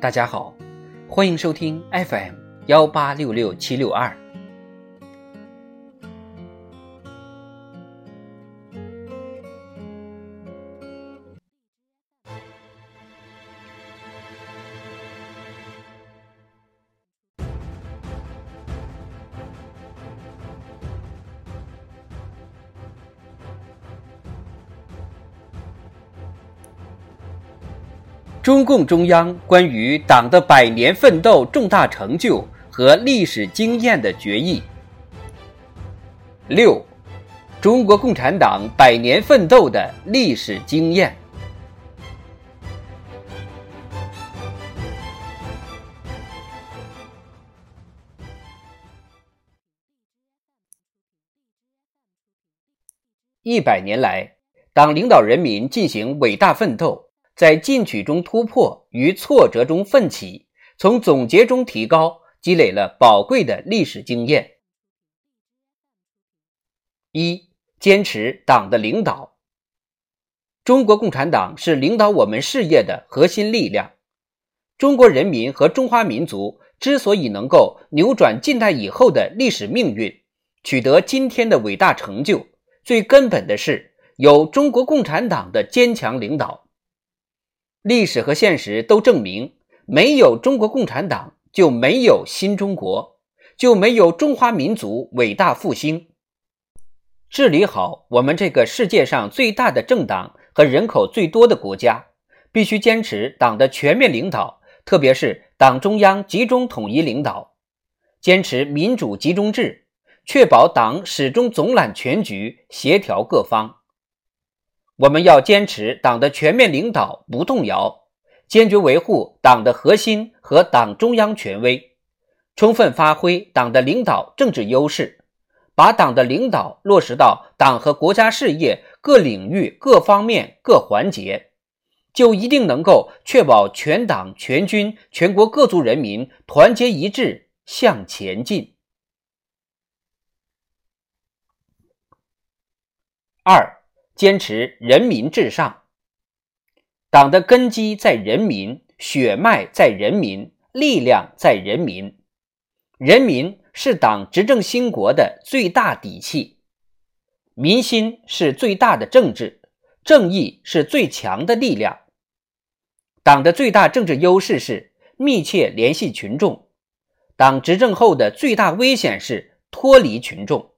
大家好，欢迎收听 FM 幺八六六七六二。中共中央关于党的百年奋斗重大成就和历史经验的决议。六，中国共产党百年奋斗的历史经验。一百年来，党领导人民进行伟大奋斗。在进取中突破，于挫折中奋起，从总结中提高，积累了宝贵的历史经验。一、坚持党的领导。中国共产党是领导我们事业的核心力量。中国人民和中华民族之所以能够扭转近代以后的历史命运，取得今天的伟大成就，最根本的是有中国共产党的坚强领导。历史和现实都证明，没有中国共产党，就没有新中国，就没有中华民族伟大复兴。治理好我们这个世界上最大的政党和人口最多的国家，必须坚持党的全面领导，特别是党中央集中统一领导，坚持民主集中制，确保党始终总揽全局，协调各方。我们要坚持党的全面领导不动摇，坚决维护党的核心和党中央权威，充分发挥党的领导政治优势，把党的领导落实到党和国家事业各领域、各方面、各环节，就一定能够确保全党全军全国各族人民团结一致向前进。二。坚持人民至上，党的根基在人民，血脉在人民，力量在人民。人民是党执政兴国的最大底气，民心是最大的政治，正义是最强的力量。党的最大政治优势是密切联系群众，党执政后的最大危险是脱离群众。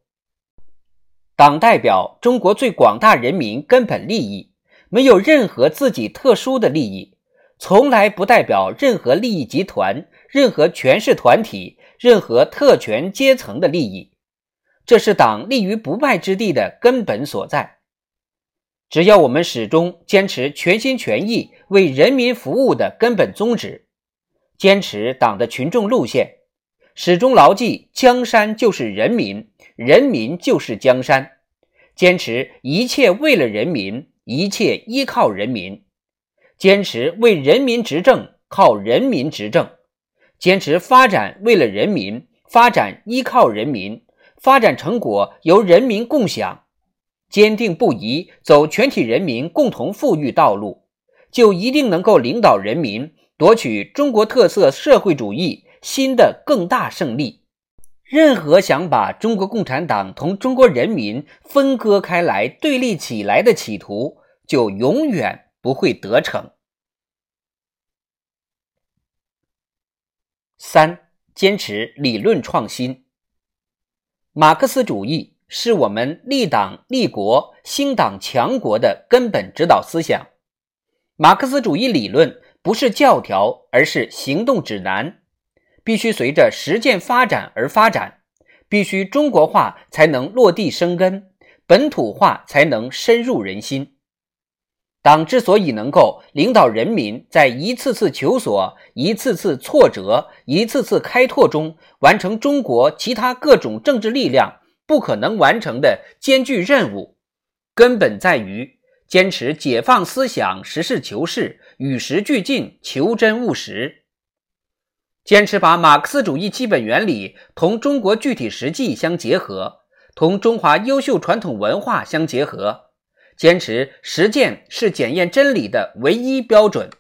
党代表中国最广大人民根本利益，没有任何自己特殊的利益，从来不代表任何利益集团、任何权势团体、任何特权阶层的利益。这是党立于不败之地的根本所在。只要我们始终坚持全心全意为人民服务的根本宗旨，坚持党的群众路线。始终牢记江山就是人民，人民就是江山，坚持一切为了人民，一切依靠人民，坚持为人民执政，靠人民执政，坚持发展为了人民，发展依靠人民，发展成果由人民共享，坚定不移走全体人民共同富裕道路，就一定能够领导人民夺取中国特色社会主义。新的更大胜利，任何想把中国共产党同中国人民分割开来、对立起来的企图，就永远不会得逞。三、坚持理论创新。马克思主义是我们立党立国、兴党强国的根本指导思想。马克思主义理论不是教条，而是行动指南。必须随着实践发展而发展，必须中国化才能落地生根，本土化才能深入人心。党之所以能够领导人民在一次次求索、一次次挫折、一次次开拓中完成中国其他各种政治力量不可能完成的艰巨任务，根本在于坚持解放思想、实事求是、与时俱进、求真务实。坚持把马克思主义基本原理同中国具体实际相结合，同中华优秀传统文化相结合，坚持实践是检验真理的唯一标准，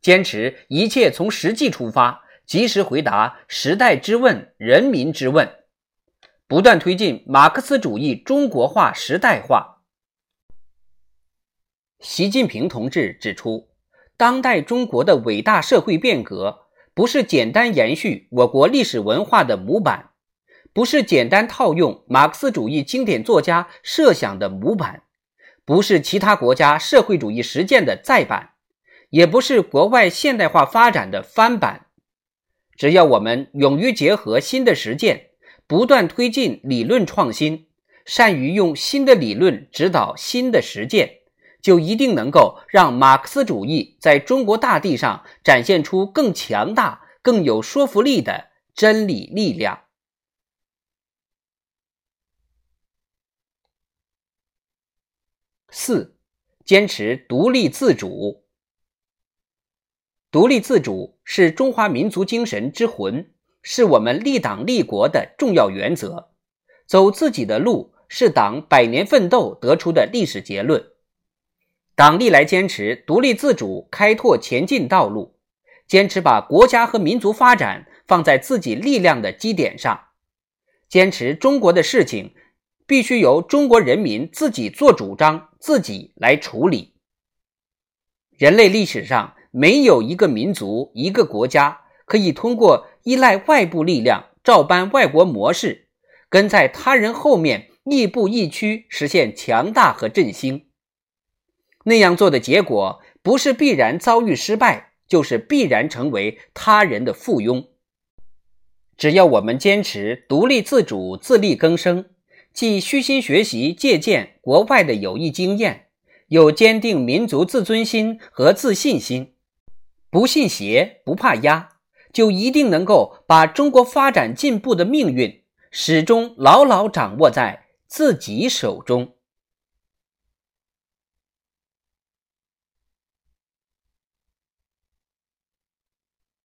坚持一切从实际出发，及时回答时代之问、人民之问，不断推进马克思主义中国化时代化。习近平同志指出，当代中国的伟大社会变革，不是简单延续我国历史文化的模板，不是简单套用马克思主义经典作家设想的模板，不是其他国家社会主义实践的再版。也不是国外现代化发展的翻版，只要我们勇于结合新的实践，不断推进理论创新，善于用新的理论指导新的实践，就一定能够让马克思主义在中国大地上展现出更强大、更有说服力的真理力量。四，坚持独立自主。独立自主是中华民族精神之魂，是我们立党立国的重要原则。走自己的路是党百年奋斗得出的历史结论。党历来坚持独立自主，开拓前进道路，坚持把国家和民族发展放在自己力量的基点上，坚持中国的事情必须由中国人民自己做主张，自己来处理。人类历史上。没有一个民族、一个国家可以通过依赖外部力量、照搬外国模式，跟在他人后面亦步亦趋，实现强大和振兴。那样做的结果，不是必然遭遇失败，就是必然成为他人的附庸。只要我们坚持独立自主、自力更生，既虚心学习借鉴国外的有益经验，又坚定民族自尊心和自信心。不信邪，不怕压，就一定能够把中国发展进步的命运始终牢牢掌握在自己手中。